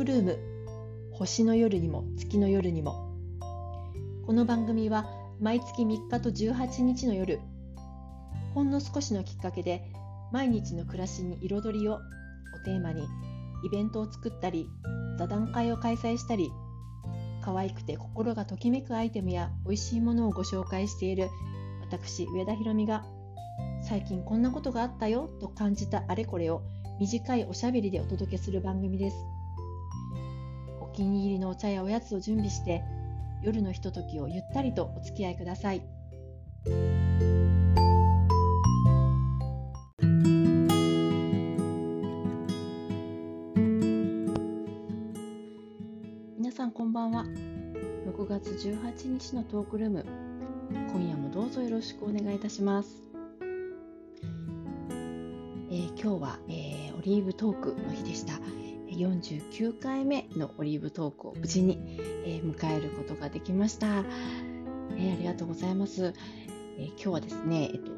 クルーム星の夜にも月の夜にも。この番組は毎月3日と18日の夜ほんの少しのきっかけで毎日の暮らしに彩りををテーマにイベントを作ったり座談会を開催したり可愛くて心がときめくアイテムや美味しいものをご紹介している私上田ひろみが最近こんなことがあったよと感じたあれこれを短いおしゃべりでお届けする番組です。気に入りのお茶やおやつを準備して夜のひとときをゆったりとお付き合いください。皆さんこんばんは。6月18日のトークルーム。今夜もどうぞよろしくお願いいたします。えー、今日は、えー、オリーブトークの日でした。49回目のオリーブトークを無事に、えー、迎えることができました。えありがとうございます。え今日はですね、えっと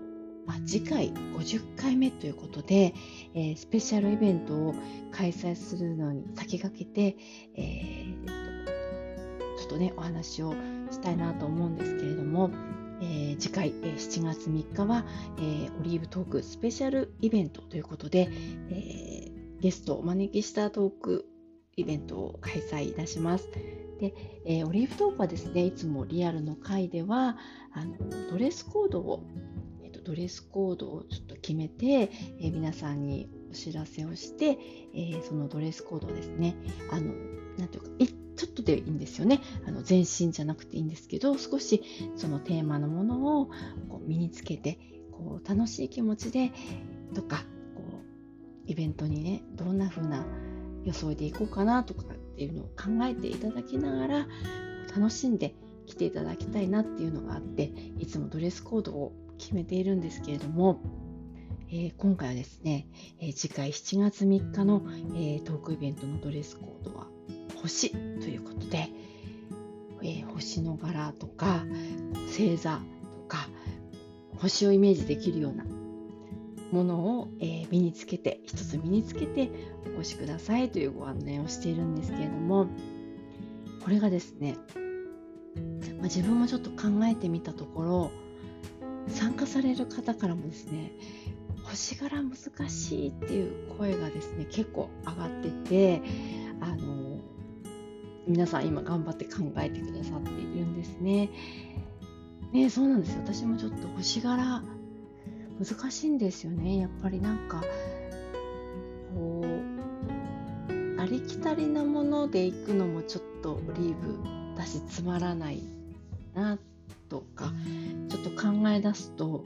まあ、次回50回目ということで、えスペシャルイベントを開催するのに先駆けて、えっと、ちょっとねお話をしたいなと思うんですけれども、えー、次回、えー、7月3日は、えー、オリーブトークスペシャルイベントということで、えゲストをお招きしたトークイベントを開催いたします。で、えオリーブトークはですね、いつもリアルの回では、あのドレスコードを、えーと、ドレスコードをちょっと決めて、え皆さんにお知らせをして、えそのドレスコードをですね、あの、なんていうか、ちょっとでいいんですよね。あの全身じゃなくていいんですけど、少しそのテーマのものをこう身につけて、こう楽しい気持ちでとか、イベントにね、どんな風な装いでいこうかなとかっていうのを考えていただきながら、楽しんで来ていただきたいなっていうのがあって、いつもドレスコードを決めているんですけれども、えー、今回はですね、えー、次回7月3日の、えー、トークイベントのドレスコードは星ということで、え、星の柄とか星座とか星をイメージできるようなものを、えー、身につけて一つ身につけてお越しくださいというご案内をしているんですけれどもこれがですね、まあ、自分もちょっと考えてみたところ参加される方からもですね星柄難しいっていう声がですね結構上がっててあの皆さん今頑張って考えてくださっているんですね。ねそうなんです私もちょっと星柄難しいんですよね。やっぱりなんかこうありきたりなもので行くのもちょっとオリーブだしつまらないなとかちょっと考え出すと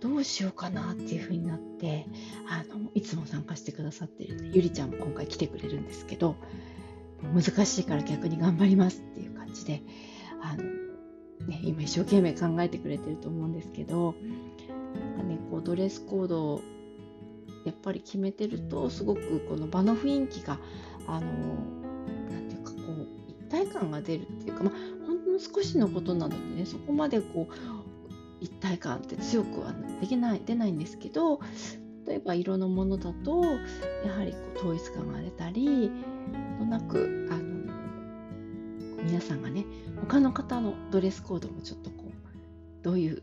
どうしようかなっていう風になってあのいつも参加してくださってるゆりちゃんも今回来てくれるんですけど難しいから逆に頑張りますっていう感じであの、ね、今一生懸命考えてくれてると思うんですけど、こうドレスコードをやっぱり決めてるとすごくこの場の雰囲気があのなんていうかこう一体感が出るっていうか、まあ、ほんの少しのことなのでねそこまでこう一体感って強くはできない出ないんですけど例えば色のものだとやはりこう統一感が出たりとなくあの皆さんがね他の方のドレスコードもちょっとこうどういう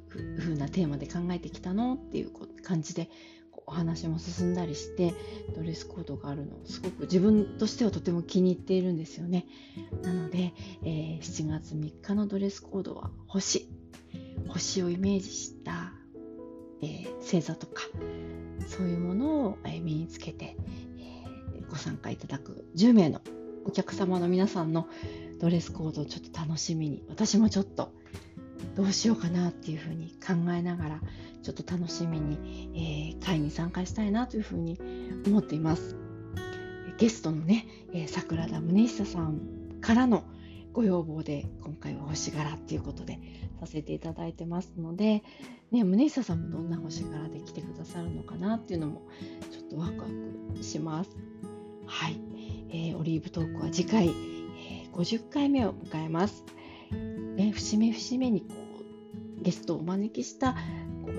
なテーマで考えてきたのっていう感じでお話も進んだりしてドレスコードがあるのすごく自分としてはとても気に入っているんですよね。なので、えー、7月3日のドレスコードは星。星をイメージした、えー、星座とかそういうものを身につけてえ、ご参加いただく10名のお客様の皆さんのドレスコードをちょっと楽しみに私もちょっとどうしようかなっていうふうに考えながらちょっと楽しみに、えー、会に参加したいなというふうに思っていますゲストのね、え、桜田宗久さんからのご要望で今回は星柄っていうことでさせていただいてますので、ね、宗久さんもどんな星柄で来てくださるのかなっていうのもちょっとワクワクします。はい、えー、オリーブトークは次回、えー、50回目を迎えます。ね、節目節目にこゲストをお招きした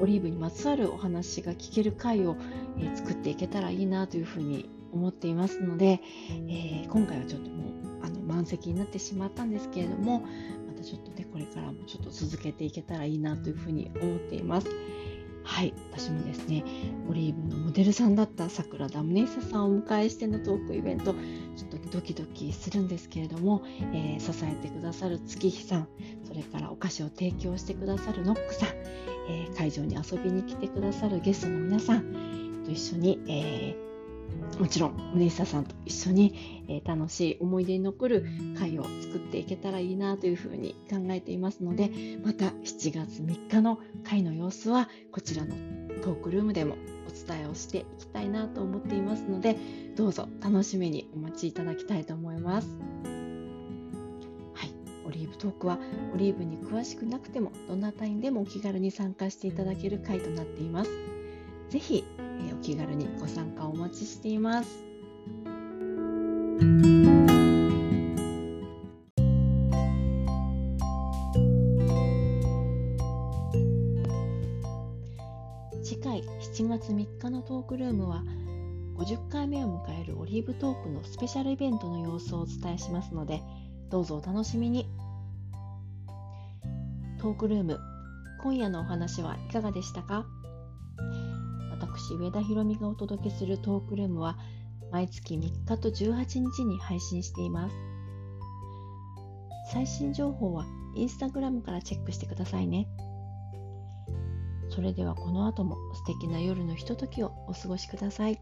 オリーブにまつわるお話が聞ける回を、えー、作っていけたらいいなというふうに思っていますので、えー、今回はちょっともうあの満席になってしまったんですけれどもまたちょっとねこれからもちょっと続けていけたらいいなというふうに思っています。はい私もですねオリーブのモデルさんだった桜田宗久さんをお迎えしてのトークイベントちょっとドキドキするんですけれども、えー、支えてくださる月日さんそれからお菓子を提供してくださるノックさん、えー、会場に遊びに来てくださるゲストの皆さんと一緒に、えーもちろん宗久さんと一緒に、えー、楽しい思い出に残る会を作っていけたらいいなというふうに考えていますのでまた7月3日の会の様子はこちらのトークルームでもお伝えをしていきたいなと思っていますのでどうぞ楽しみにお待ちいただきたいと思います。はい、オリーブトークはオリーブに詳しくなくてもどなたにでもお気軽に参加していただける会となっています。ぜひえお気軽にご参加お待ちしています。次回7月3日のトークルームは50回目を迎えるオリーブトークのスペシャルイベントの様子をお伝えしますのでどうぞお楽しみにトークルーム今夜のお話はいかがでしたか？私、上田ひろみがお届けするトークルームは毎月3日と18日に配信しています。最新情報はインスタグラムからチェックしてくださいね。それではこの後も素敵な夜のひとときをお過ごしください。